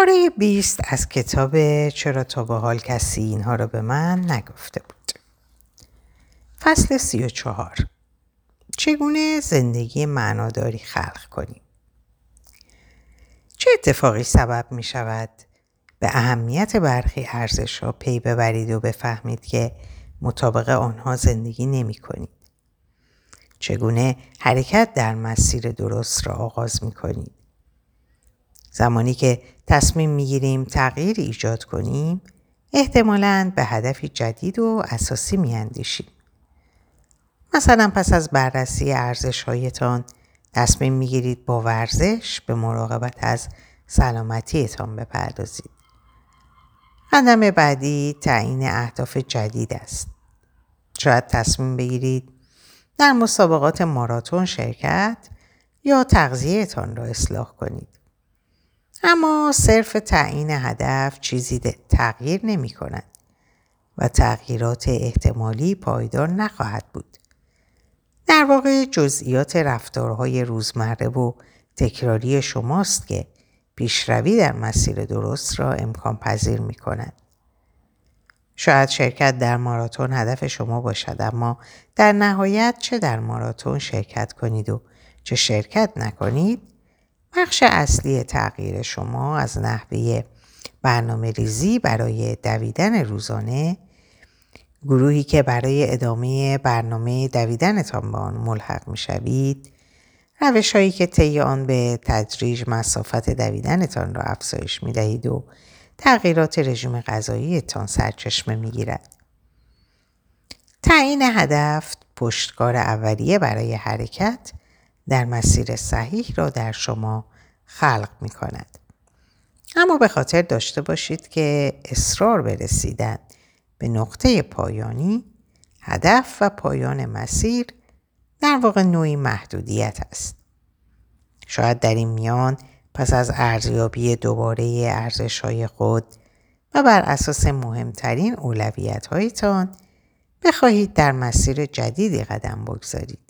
پاره 20 از کتاب چرا تا به حال کسی اینها را به من نگفته بود. فصل 34 چگونه زندگی معناداری خلق کنیم؟ چه اتفاقی سبب می شود به اهمیت برخی ارزش ها پی ببرید و بفهمید که مطابق آنها زندگی نمی کنید؟ چگونه حرکت در مسیر درست را آغاز می کنید؟ زمانی که تصمیم می‌گیریم تغییر ایجاد کنیم احتمالاً به هدفی جدید و اساسی میاندیشیم. مثلا پس از بررسی ارزش هایتان تصمیم می‌گیرید با ورزش به مراقبت از سلامتیتان بپردازید. قدم بعدی تعیین اهداف جدید است. شاید تصمیم بگیرید در مسابقات ماراتون شرکت یا تغذیهتان را اصلاح کنید. اما صرف تعیین هدف چیزی تغییر نمی کند و تغییرات احتمالی پایدار نخواهد بود. در واقع جزئیات رفتارهای روزمره و تکراری شماست که پیشروی در مسیر درست را امکان پذیر می کند. شاید شرکت در ماراتون هدف شما باشد اما در نهایت چه در ماراتون شرکت کنید و چه شرکت نکنید بخش اصلی تغییر شما از نحوه برنامه ریزی برای دویدن روزانه گروهی که برای ادامه برنامه دویدنتان به آن ملحق می شوید روش هایی که طی آن به تدریج مسافت دویدنتان را افزایش می دهید و تغییرات رژیم غذاییتان سرچشمه می گیرد. تعیین هدف پشتکار اولیه برای حرکت در مسیر صحیح را در شما خلق می کند. اما به خاطر داشته باشید که اصرار به رسیدن به نقطه پایانی هدف و پایان مسیر در واقع نوعی محدودیت است. شاید در این میان پس از ارزیابی دوباره ارزش های خود و بر اساس مهمترین اولویت هایتان بخواهید در مسیر جدیدی قدم بگذارید.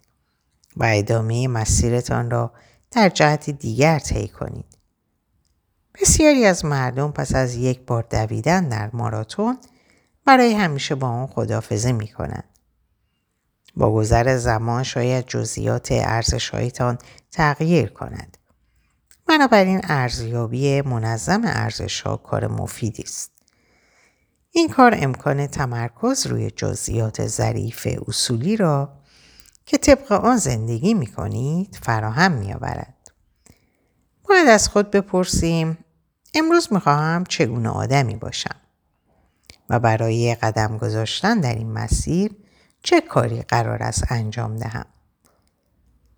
و ادامه مسیرتان را در جهت دیگر طی کنید. بسیاری از مردم پس از یک بار دویدن در ماراتون برای همیشه با آن خدافزه می کنند. با گذر زمان شاید جزئیات ارزشهایتان تغییر کند. بنابراین ارزیابی منظم ارزش ها کار مفیدی است. این کار امکان تمرکز روی جزئیات ظریف اصولی را که طبق آن زندگی می کنید فراهم می آورد. باید از خود بپرسیم امروز می خواهم چگونه آدمی باشم و برای قدم گذاشتن در این مسیر چه کاری قرار است انجام دهم.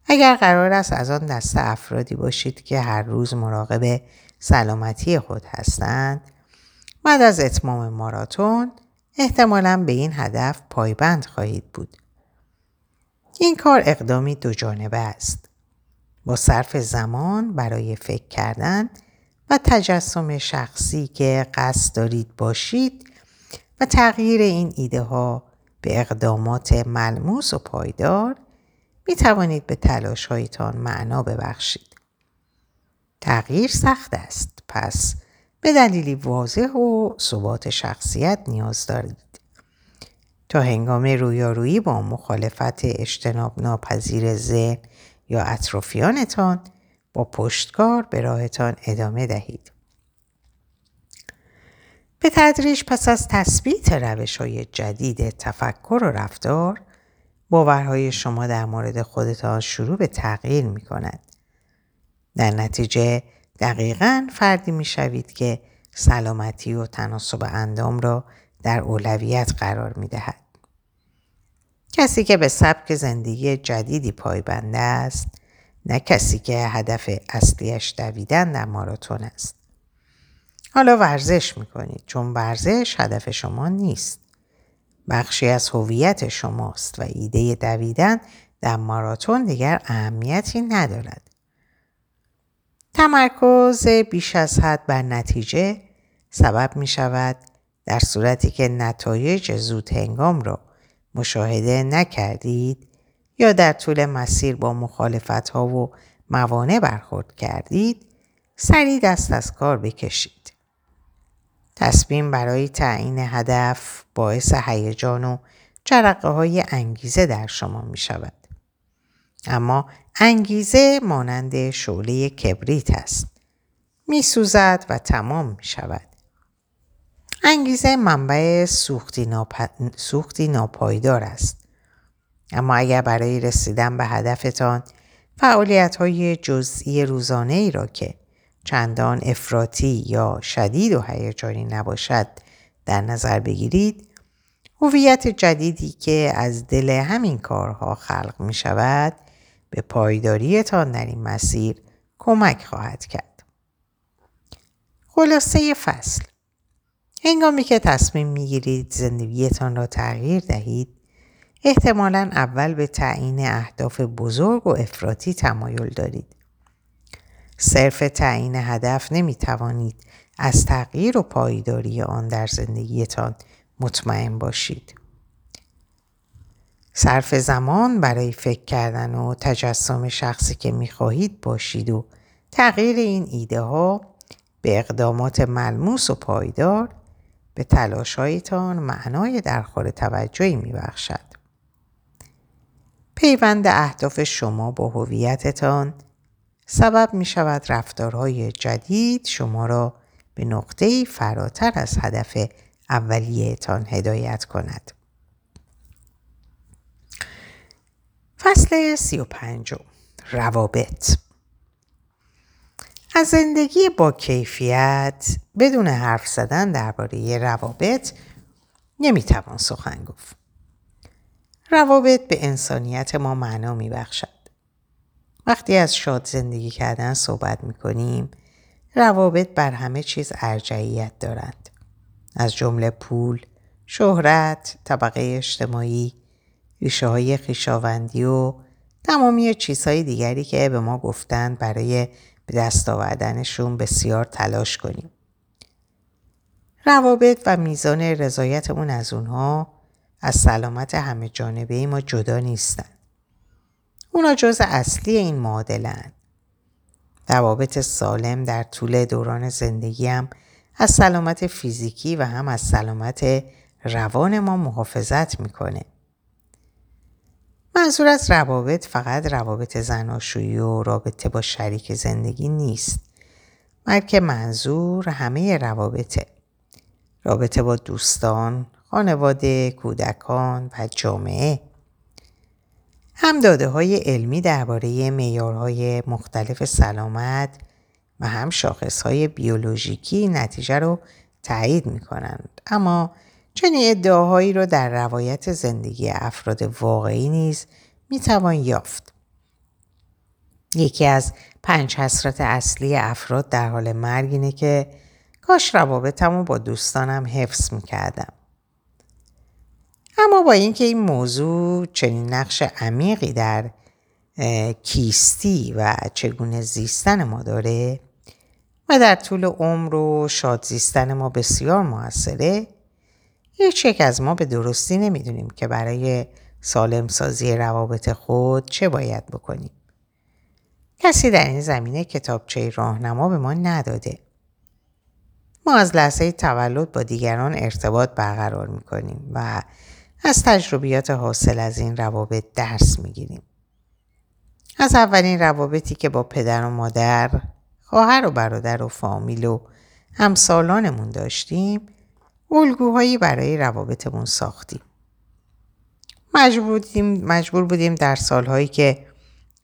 اگر قرار است از آن دسته افرادی باشید که هر روز مراقب سلامتی خود هستند بعد از اتمام ماراتون احتمالا به این هدف پایبند خواهید بود این کار اقدامی دو جانبه است. با صرف زمان برای فکر کردن و تجسم شخصی که قصد دارید باشید و تغییر این ایده ها به اقدامات ملموس و پایدار می توانید به تلاش هایتان معنا ببخشید. تغییر سخت است پس به دلیلی واضح و ثبات شخصیت نیاز دارید. تا هنگام رویارویی با مخالفت اجتناب ناپذیر ذهن یا اطرافیانتان با پشتکار به راهتان ادامه دهید. به تدریج پس از تثبیت روش های جدید تفکر و رفتار باورهای شما در مورد خودتان شروع به تغییر می کند. در نتیجه دقیقا فردی می شوید که سلامتی و تناسب اندام را در اولویت قرار می دهد. کسی که به سبک زندگی جدیدی پایبنده است نه کسی که هدف اصلیش دویدن در ماراتون است. حالا ورزش می‌کنید چون ورزش هدف شما نیست. بخشی از هویت شماست و ایده دویدن در ماراتون دیگر اهمیتی ندارد. تمرکز بیش از حد بر نتیجه سبب می شود در صورتی که نتایج زود هنگام را مشاهده نکردید یا در طول مسیر با مخالفت ها و موانع برخورد کردید سریع دست از کار بکشید. تصمیم برای تعیین هدف باعث هیجان و جرقه های انگیزه در شما می شود. اما انگیزه مانند شعله کبریت است. می سوزد و تمام می شود. انگیزه منبع سوختی, سوختی ناپایدار است. اما اگر برای رسیدن به هدفتان فعالیت های جزئی روزانه ای را که چندان افراطی یا شدید و هیجانی نباشد در نظر بگیرید هویت جدیدی که از دل همین کارها خلق می شود به پایداریتان در این مسیر کمک خواهد کرد. خلاصه فصل هنگامی که تصمیم می گیرید زندگیتان را تغییر دهید احتمالا اول به تعیین اهداف بزرگ و افراطی تمایل دارید. صرف تعیین هدف نمی توانید از تغییر و پایداری آن در زندگیتان مطمئن باشید. صرف زمان برای فکر کردن و تجسم شخصی که می خواهید باشید و تغییر این ایده ها به اقدامات ملموس و پایدار به تلاشهایتان معنای درخور توجهی می بخشد. پیوند اهداف شما با هویتتان سبب می شود رفتارهای جدید شما را به نقطه فراتر از هدف اولیهتان هدایت کند. فصل سی و پنجم روابط از زندگی با کیفیت بدون حرف زدن درباره روابط نمی‌توان سخن گفت. روابط به انسانیت ما معنا میبخشد. وقتی از شاد زندگی کردن صحبت می‌کنیم روابط بر همه چیز ارجعیت دارند. از جمله پول، شهرت، طبقه اجتماعی، ریشه های خیشاوندی و تمامی چیزهای دیگری که به ما گفتند برای به دست آوردنشون بسیار تلاش کنیم. روابط و میزان رضایتمون از اونها از سلامت همه جانبه ما جدا نیستن. اونا جز اصلی این معادلن. روابط سالم در طول دوران زندگی از سلامت فیزیکی و هم از سلامت روان ما محافظت می‌کنه. منظور از روابط فقط روابط زناشویی و رابطه با شریک زندگی نیست. بلکه منظور همه روابطه. رابطه با دوستان، خانواده، کودکان و جامعه. هم داده های علمی درباره معیارهای مختلف سلامت و هم شاخص های بیولوژیکی نتیجه رو تایید می کنند. اما چنین ادعاهایی را در روایت زندگی افراد واقعی نیز می توان یافت. یکی از پنج حسرت اصلی افراد در حال مرگ اینه که کاش روابطمو با دوستانم حفظ می کردم. اما با اینکه این موضوع چنین نقش عمیقی در کیستی و چگونه زیستن ما داره و در طول عمر و شاد زیستن ما بسیار موثره هیچ یک از ما به درستی نمی‌دونیم که برای سالم سازی روابط خود چه باید بکنیم. کسی در این زمینه کتابچه راهنما به ما نداده. ما از لحظه تولد با دیگران ارتباط برقرار می‌کنیم و از تجربیات حاصل از این روابط درس می‌گیریم. از اولین روابطی که با پدر و مادر، خواهر و برادر و فامیل و همسالانمون داشتیم الگوهایی برای روابطمون ساختیم. مجبور بودیم, مجبور بودیم در سالهایی که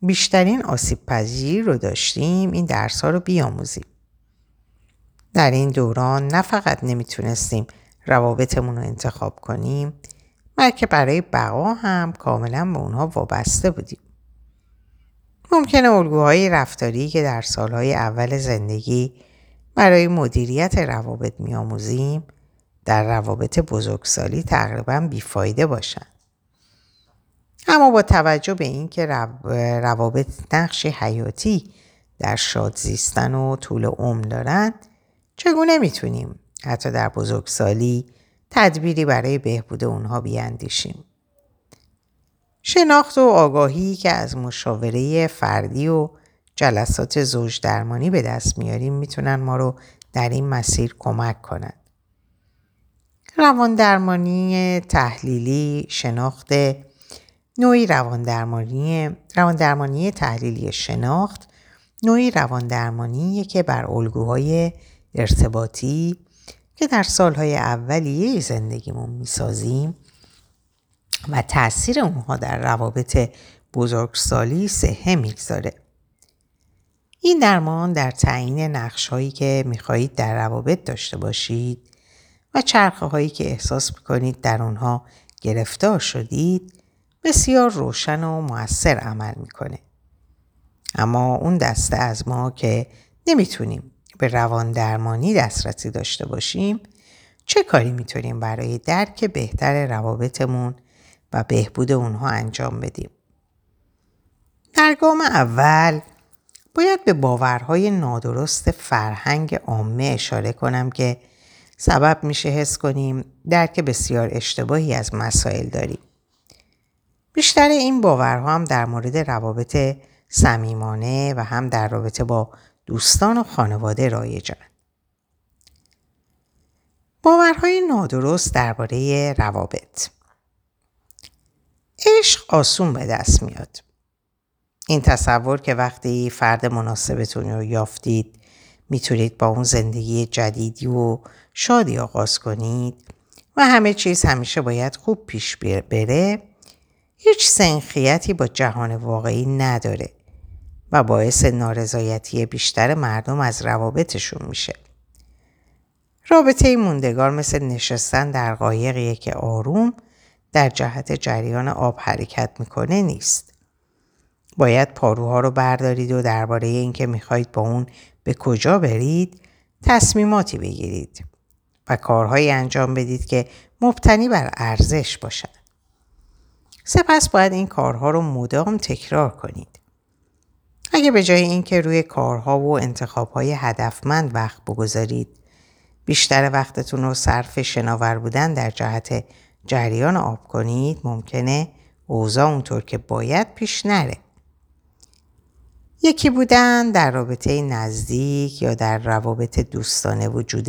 بیشترین آسیب پذیر رو داشتیم این درس ها رو بیاموزیم. در این دوران نه فقط نمی‌تونستیم روابطمون رو انتخاب کنیم بلکه برای بقا هم کاملا به اونها وابسته بودیم. ممکنه الگوهای رفتاری که در سالهای اول زندگی برای مدیریت روابط میآموزیم در روابط بزرگسالی تقریبا بیفایده باشند. اما با توجه به اینکه روابط نقش حیاتی در شاد زیستن و طول عمر دارند چگونه می‌تونیم حتی در بزرگسالی تدبیری برای بهبود اونها بیاندیشیم شناخت و آگاهی که از مشاوره فردی و جلسات زوج درمانی به دست میاریم می‌تونن ما رو در این مسیر کمک کنند. رواندرمانی تحلیلی شناخت نوعی رواندرمانی رواندرمانی تحلیلی شناخت نوعی رواندرمانی که بر الگوهای ارتباطی که در سالهای اولیه زندگیمون می‌سازیم و تاثیر اونها در روابط بزرگسالی سهه می‌گذاره. این درمان در تعیین نقش هایی که می‌خواهید در روابط داشته باشید و چرخه هایی که احساس می‌کنید در اونها گرفتار شدید بسیار روشن و موثر عمل می‌کنه. اما اون دسته از ما که نمی‌تونیم به روان درمانی دسترسی داشته باشیم چه کاری می‌تونیم برای درک بهتر روابطمون و بهبود اونها انجام بدیم؟ در گام اول باید به باورهای نادرست فرهنگ عامه اشاره کنم که سبب میشه حس کنیم درک بسیار اشتباهی از مسائل داریم. بیشتر این باورها هم در مورد روابط صمیمانه و هم در رابطه با دوستان و خانواده رایجن. باورهای نادرست درباره روابط عشق آسون به دست میاد. این تصور که وقتی فرد مناسبتون رو یافتید می‌تونید با اون زندگی جدیدی و شادی آغاز کنید و همه چیز همیشه باید خوب پیش بره هیچ سنخیتی با جهان واقعی نداره و باعث نارضایتی بیشتر مردم از روابطشون میشه. رابطه موندگار مثل نشستن در قایقیه که آروم در جهت جریان آب حرکت می‌کنه نیست. باید پاروها رو بردارید و درباره اینکه می‌خواهید با اون به کجا برید تصمیماتی بگیرید و کارهایی انجام بدید که مبتنی بر ارزش باشد. سپس باید این کارها رو مدام تکرار کنید. اگه به جای اینکه روی کارها و انتخابهای هدفمند وقت بگذارید بیشتر وقتتون رو صرف شناور بودن در جهت جریان آب کنید ممکنه اوضاع اونطور که باید پیش نره. یکی بودن در رابطه نزدیک یا در روابط دوستانه وجود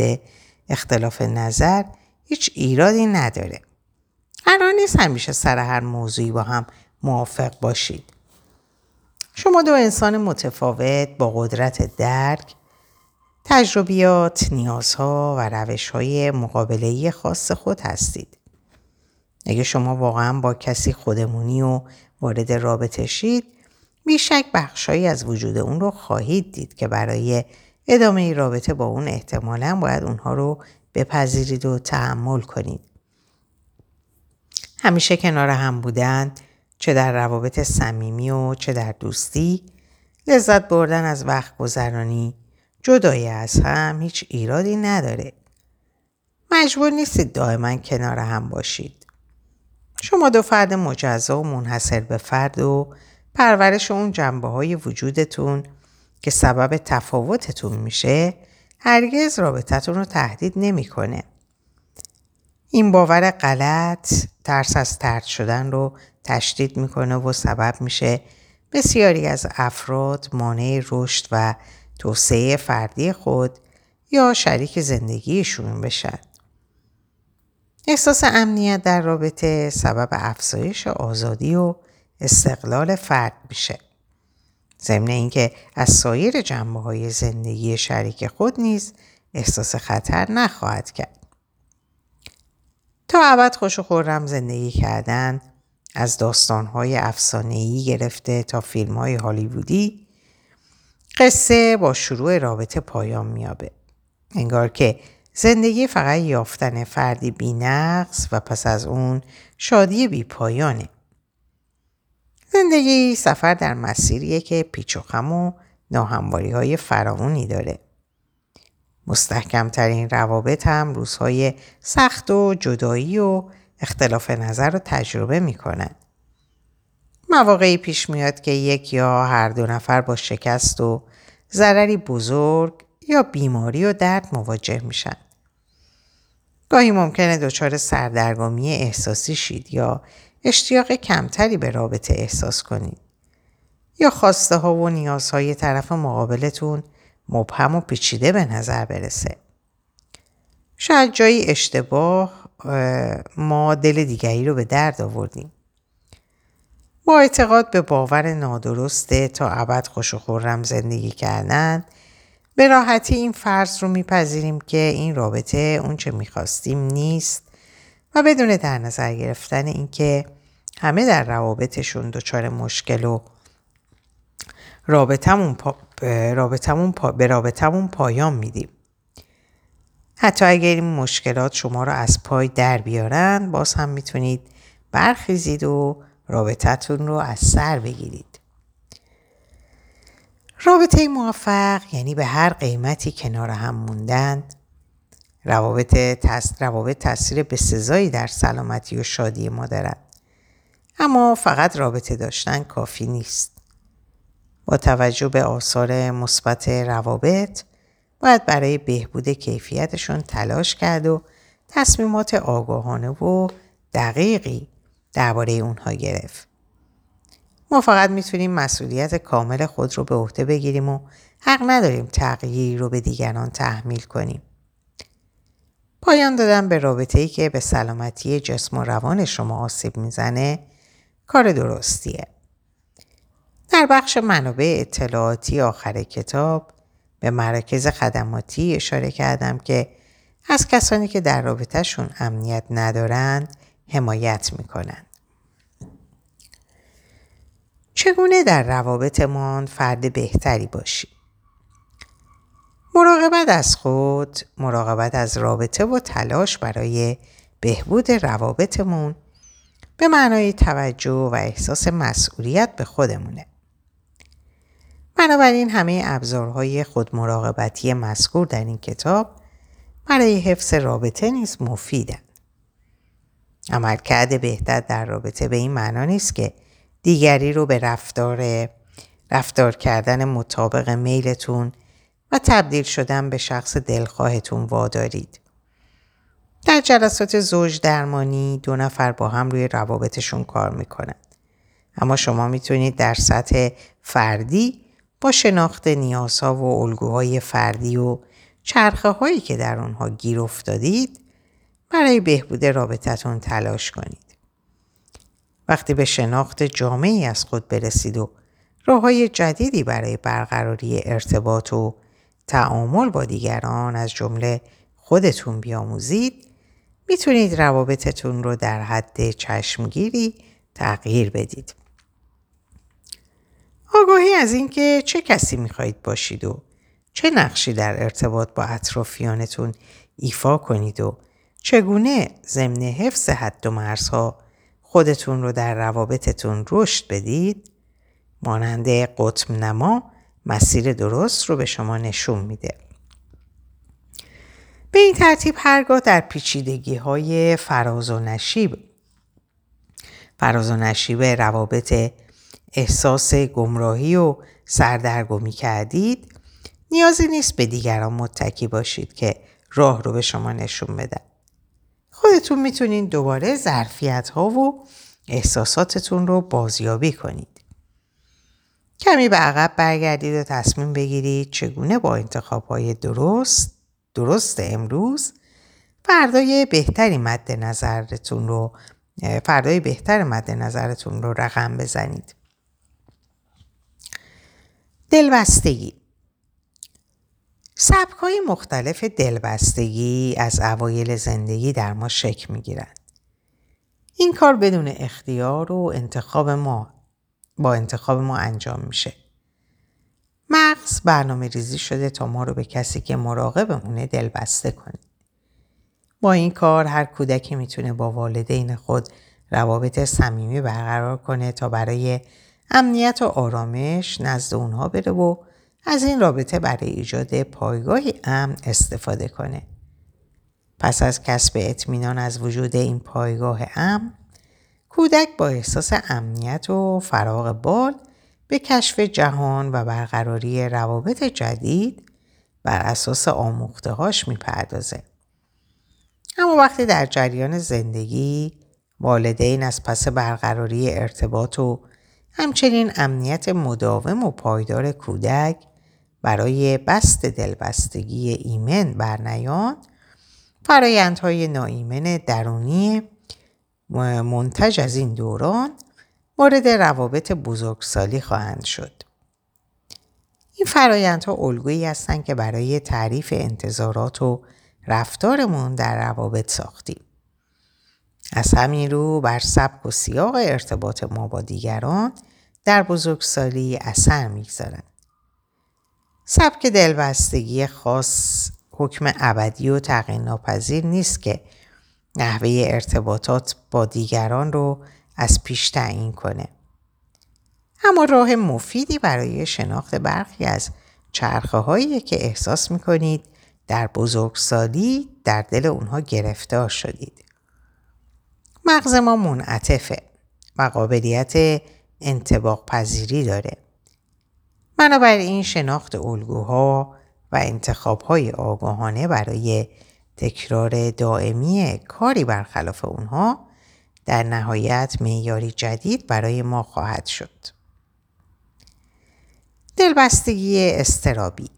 اختلاف نظر هیچ ایرادی نداره. قرار نیست همیشه سر هر موضوعی با هم موافق باشید. شما دو انسان متفاوت با قدرت درک، تجربیات، نیازها و روشهای مقابلهی خاص خود هستید. اگه شما واقعا با کسی خودمونی و وارد رابطه شید بیشک بخشهایی از وجود اون رو خواهید دید که برای ادامه رابطه با اون احتمالا باید اونها رو بپذیرید و تحمل کنید. همیشه کنار هم بودن چه در روابط صمیمی و چه در دوستی لذت بردن از وقت گذرانی جدایی از هم هیچ ایرادی نداره. مجبور نیستید دائما کنار هم باشید. شما دو فرد مجزا و منحصر به فرد و پرورش اون جنبه های وجودتون که سبب تفاوتتون میشه هرگز رابطتون رو تهدید نمی‌کنه. این باور غلط ترس از ترد شدن رو تشدید می‌کنه و سبب میشه بسیاری از افراد مانع رشد و توسعه فردی خود یا شریک زندگیشون بشن. احساس امنیت در رابطه سبب افزایش آزادی و استقلال فرد میشه. ضمن اینکه از سایر جنبه های زندگی شریک خود نیز احساس خطر نخواهد کرد. تا ابد خوش و خورم زندگی کردن از داستانهای افسانه‌ای گرفته تا فیلمهای هالیوودی قصه با شروع رابطه پایان میابه. انگار که زندگی فقط یافتن فردی بینقص و پس از اون شادی بی پایانه. زندگی سفر در مسیریه که پیچ و خم و ناهمواری های فراونی داره. مستحکمترین روابط هم روزهای سخت و جدایی و اختلاف نظر رو تجربه می کنند. مواقعی پیش میاد که یک یا هر دو نفر با شکست و ضرری بزرگ یا بیماری و درد مواجه میشن. گاهی ممکنه دچار سردرگمی احساسی شید یا اشتیاق کمتری به رابطه احساس کنید. یا خواسته ها و نیازهای طرف مقابلتون مبهم و پیچیده به نظر برسه. شاید جایی اشتباه ما دل دیگری رو به درد آوردیم با اعتقاد به باور نادرسته تا ابد خوش و خورم زندگی کردن به راحتی این فرض رو میپذیریم که این رابطه اونچه می‌خواستیم نیست و بدون در نظر گرفتن اینکه همه در روابطشون دچار مشکل و رابطمون, پا... رابطمون پا... به رابطمون پایان میدیم. حتی اگر این مشکلات شما رو از پای در بیارن باز هم می‌تونید برخیزید و رابطتون رو از سر بگیرید. رابطه موفق یعنی به هر قیمتی کنار هم موندن روابط, تس... روابط تاثیر بسزایی در سلامتی و شادی ما دارند. اما فقط رابطه داشتن کافی نیست. با توجه به آثار مثبت روابط باید برای بهبود کیفیتشون تلاش کرد و تصمیمات آگاهانه و دقیقی درباره اونها گرفت. ما فقط می‌تونیم مسئولیت کامل خود رو به عهده بگیریم و حق نداریم تغییری رو به دیگران تحمیل کنیم. پایان دادن به رابطه‌ای که به سلامتی جسم و روان شما آسیب می‌زنه کار درستیه. در بخش منابع اطلاعاتی آخر کتاب به مراکز خدماتی اشاره کردم که از کسانی که در رابطهشون امنیت ندارند حمایت می‌کنند. چگونه در روابطمان فرد بهتری باشیم؟ مراقبت از خود، مراقبت از رابطه و تلاش برای بهبود روابطمون به معنای توجه و احساس مسئولیت به خودمونه. بنابراین همه ابزارهای خودمراقبتی مذکور در این کتاب برای حفظ رابطه نیز مفیدند. عملکرد بهتر در رابطه به این معنا نیست که دیگری رو به رفتار رفتار کردن مطابق میلتون و تبدیل شدن به شخص دلخواهتون وادارید. در جلسات زوج درمانی دو نفر با هم روی روابطشون کار می‌کنند. اما شما می‌تونید در سطح فردی با شناخت نیازها و الگوهای فردی و چرخه هایی که در آنها گیر افتادید برای بهبود رابطتون تلاش کنید. وقتی به شناخت جامعی از خود برسید و راه های جدیدی برای برقراری ارتباط و تعامل با دیگران از جمله خودتون بیاموزید می‌تونید روابطتون رو در حد چشمگیری تغییر بدید. آگاهی از اینکه چه کسی می‌خواهید باشید و چه نقشی در ارتباط با اطرافیانتون ایفا کنید و چگونه ضمن حفظ حد و مرزها خودتون رو در روابطتون رشد بدید مانند قطب نما مسیر درست رو به شما نشون میده. به این ترتیب هرگاه در پیچیدگی های فراز و نشیب فراز و نشیب روابط احساس گمراهی و سردرگمی کردید نیازی نیست به دیگران متکی باشید که راه رو به شما نشون بدن. خودتون می‌تونین دوباره ظرفیت ها و احساساتتون رو بازیابی کنید. کمی به عقب برگردید و تصمیم بگیرید چگونه با انتخاب های درست درست امروز فردای بهتری مد نظرتون رو فردای بهتر مد نظرتون رو رقم بزنید. دلبستگی سبک های مختلف دلبستگی از اوایل زندگی در ما شکل می گیرند. این کار بدون اختیار و انتخاب ما با انتخاب ما انجام میشه. مغز برنامه ریزی شده تا ما رو به کسی که مراقبمونه دلبسته کنه. با این کار هر کودکی می‌تونه با والدین خود روابط صمیمی برقرار کنه تا برای امنیت و آرامش نزد اونها بره و از این رابطه برای ایجاد پایگاهی امن استفاده کنه. پس از کسب اطمینان از وجود این پایگاه امن کودک با احساس امنیت و فراغ بال به کشف جهان و برقراری روابط جدید بر اساس آموختهاش می‌پردازه. اما وقتی در جریان زندگی والدین از پس برقراری ارتباط و همچنین امنیت مداوم و پایدار کودک برای بست دلبستگی ایمن برنیان فرایندهای ناایمن درونی منتج از این دوران مورد روابط بزرگسالی خواهند شد. این فرایندها الگویی هستند که برای تعریف انتظارات و رفتارمون در روابط ساختیم. از همین رو بر سبک و سیاق ارتباط ما با دیگران در بزرگسالی اثر می‌گذارند. سبک دلبستگی خاص حکم ابدی و تغییر ناپذیر نیست که نحوه ارتباطات با دیگران رو از پیش تعیین کنه. اما راه مفیدی برای شناخت برخی از چرخه هایی که احساس می‌کنید در بزرگسالی در دل اونها گرفتار شدید. مغز ما منعطفه و قابلیت انتباق پذیری داره. بنابراین شناخت الگوها و انتخابهای آگاهانه برای تکرار دائمی کاری برخلاف اونها در نهایت معیاری جدید برای ما خواهد شد. دلبستگی استرابی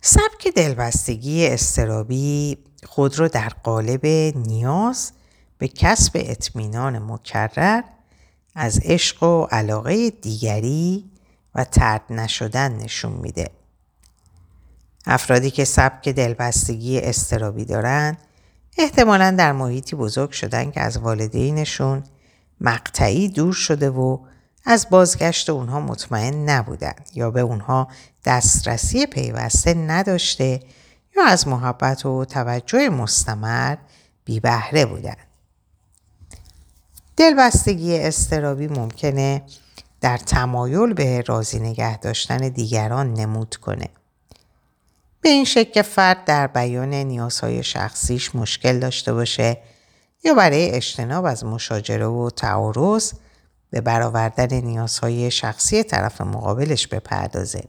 سبک دلبستگی استرابی خود را در قالب نیاز به کسب اطمینان مکرر از عشق و علاقه دیگری و ترد نشدن نشون میده. افرادی که سبک دلبستگی استرابی دارند احتمالا در محیطی بزرگ شدن که از والدینشون مقطعی دور شده و از بازگشت اونها مطمئن نبودن یا به اونها دسترسی پیوسته نداشته یا از محبت و توجه مستمر بی بهره بودن. دلبستگی استرابی ممکنه در تمایل به راضی نگه داشتن دیگران نمود کنه. به این شکل که فرد در بیان نیازهای شخصیش مشکل داشته باشه یا برای اجتناب از مشاجره و تعارض به برآوردن نیازهای شخصی طرف مقابلش بپردازه.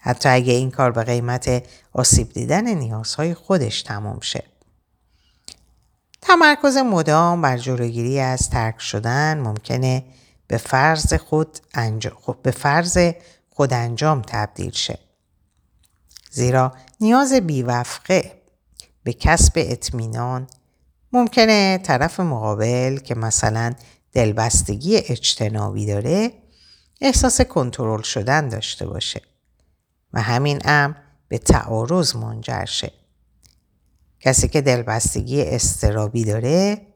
حتی اگه این کار به قیمت آسیب دیدن نیازهای خودش تمام شه. تمرکز مدام بر جلوگیری از ترک شدن ممکنه به فرض خود, انجام، به فرض خود انجام تبدیل شه. زیرا نیاز بیوفقه به کسب اطمینان ممکنه طرف مقابل که مثلا دلبستگی اجتنابی داره احساس کنترل شدن داشته باشه و همین امر به تعارض منجر شه. کسی که دلبستگی استرابی داره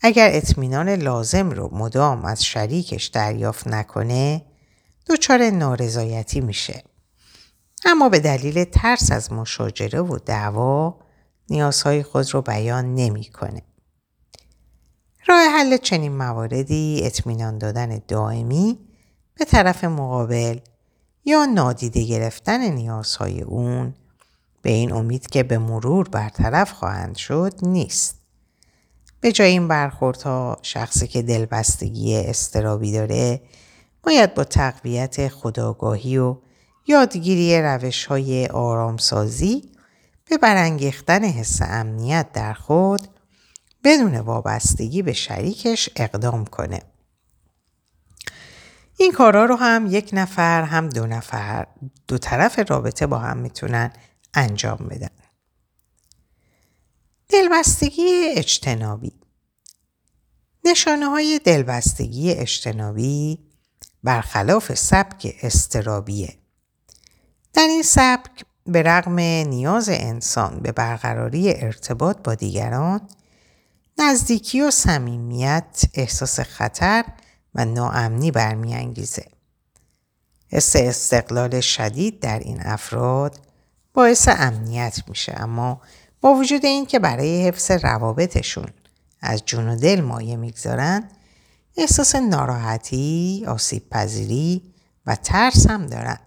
اگر اطمینان لازم رو مدام از شریکش دریافت نکنه دچار نارضایتی میشه. اما به دلیل ترس از مشاجره و دعوا نیازهای خود رو بیان نمی‌کنه. راه حل چنین مواردی اطمینان دادن دائمی به طرف مقابل یا نادیده گرفتن نیازهای اون به این امید که به مرور برطرف خواهند شد نیست. به جای این برخوردها شخصی که دلبستگی استرابی داره باید با تقویت خداگاهی و یادگیری روش های آرامسازی به برانگیختن حس امنیت در خود بدون وابستگی به شریکش اقدام کنه. این کارا رو هم یک نفر هم دو نفر دو طرف رابطه با هم می‌تونن انجام بدن. دلبستگی اجتنابی نشانه های دلبستگی اجتنابی برخلاف سبک استرابیه. در این سبک به رغم نیاز انسان به برقراری ارتباط با دیگران نزدیکی و صمیمیت احساس خطر و ناامنی برمیانگیزه. حس استقلال شدید در این افراد باعث امنیت میشه اما با وجود این که برای حفظ روابطشون از جون و دل مایه می‌گذارن احساس ناراحتی، آسیب پذیری و ترس هم دارن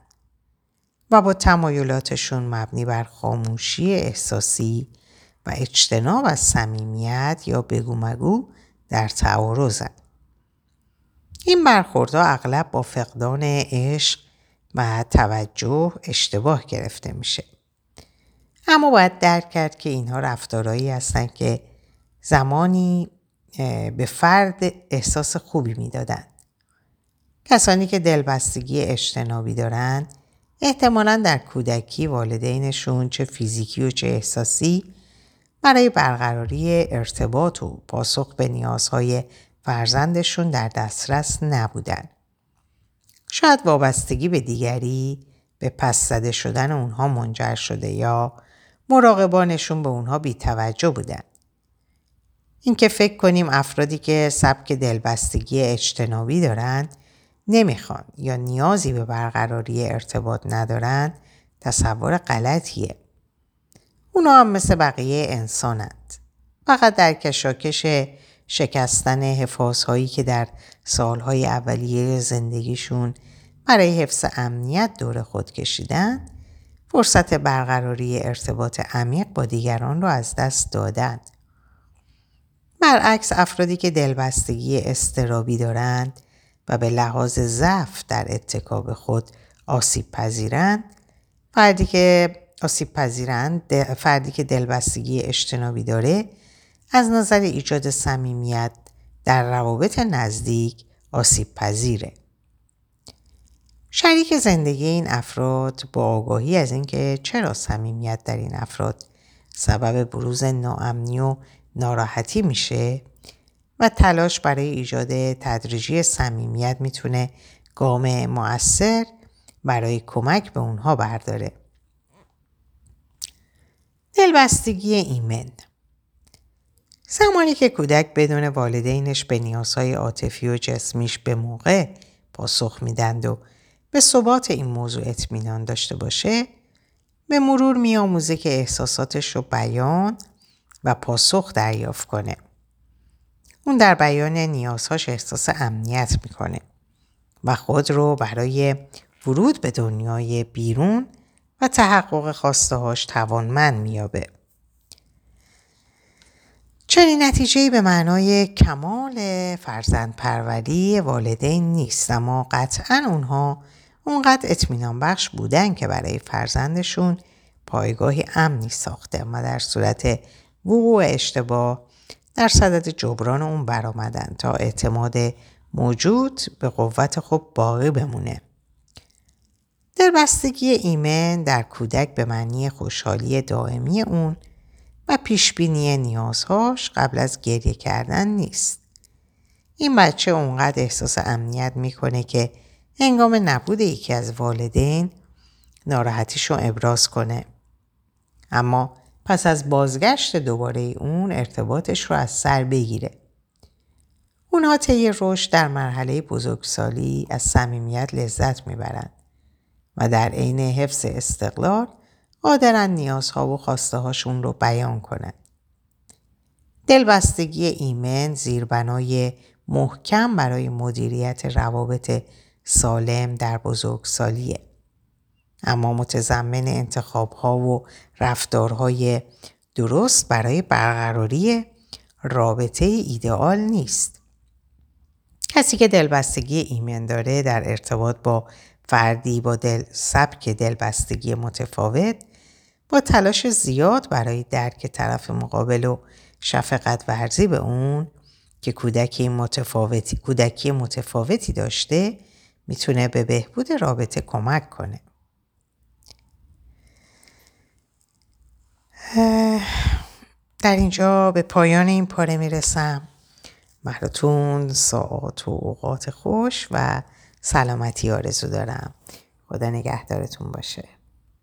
و با تمایلاتشون مبنی بر خاموشی احساسی و اجتناب از صمیمیت یا بگو مگو در تعارضن. این برخوردها اغلب با فقدان عشق و توجه اشتباه گرفته میشه. اما باید درک کرد که اینها رفتارهایی هستند که زمانی به فرد احساس خوبی می‌دادند. کسانی که دلبستگی اجتنابی دارند احتمالا در کودکی والدینشون چه فیزیکی و چه احساسی برای برقراری ارتباط و پاسخ به نیازهای فرزندشون در دسترس نبودن. شاید وابستگی به دیگری به پس زده شدن اونها منجر شده یا مراقبانشون به اونها بیتوجه بودن. اینکه فکر کنیم افرادی که سبک دلبستگی اجتنابی دارند نمی‌خوان یا نیازی به برقراری ارتباط ندارند تصور غلطیه. اونا هم مثل بقیه انسانند. فقط در کشاکش شکستن حفاظ هایی که در سالهای اولیه زندگیشون برای حفظ امنیت دور خود کشیدن فرصت برقراری ارتباط عمیق با دیگران را از دست دادند. برعکس افرادی که دلبستگی استرابی دارند و به لحاظ ضعف در اتکاب خود آسیب پذیرند فردی که آسیب پذیرند فردی که دلبستگی اجتنابی داره از نظر ایجاد صمیمیت در روابط نزدیک آسیب پذیره. شریک زندگی این افراد با آگاهی از اینکه چرا صمیمیت در این افراد سبب بروز ناامنی و ناراحتی میشه و تلاش برای ایجاد تدریجی صمیمیت می‌تونه گام مؤثر برای کمک به اونها برداره. دلبستگی ایمن زمانی که کودک بدون والدینش به نیازهای عاطفی و جسمیش به موقع پاسخ میدند و به ثبات این موضوع اطمینان داشته باشه به مرور میآموزه که احساساتش رو بیان و پاسخ دریافت کنه. اون در بیان نیازهاش احساس امنیت می‌کنه و خود رو برای ورود به دنیای بیرون و تحقق خواستهاش توانمند میابه. چنین نتیجه به معنای کمال فرزند پروری والدین نیست اما قطعا اونها اونقدر اطمینان بخش بودن که برای فرزندشون پایگاهی امنی ساخته و در صورت وقوع اشتباه در صدد جبران اون برآمدن تا اعتماد موجود به قوت خوب باقی بمونه. بستگی ایمن در کودک به معنی خوشحالی دائمی اون و پیشبینی نیازهاش قبل از گریه کردن نیست. این بچه اونقدر احساس امنیت می‌کنه که هنگام نبود یکی از والدین ناراحتیش رو ابراز کنه. اما پس از بازگشت دوباره اون ارتباطش رو از سر بگیره. اونها طی رشد در مرحله بزرگسالی از صمیمیت لذت می‌برند و در عین حفظ استقلال قادرن نیازها و خواسته هاشون رو بیان کنند. دلبستگی ایمن زیربنای محکم برای مدیریت روابط سالم در بزرگسالیه. اما متضمن انتخاب ها و رفتارهای درست برای برقراری رابطه ایدئال نیست. کسی که دلبستگی ایمن داره در ارتباط با فردی با دل سبک دلبستگی متفاوت با تلاش زیاد برای درک طرف مقابل و شفقت ورزی به اون که کودکی متفاوتی, کودکی متفاوتی داشته می‌تونه به بهبود رابطه کمک کنه. در اینجا به پایان این پاره می‌رسم. براتون ساعت و اوقات خوش و سلامتی آرزو دارم. خدا نگهدارتون باشه.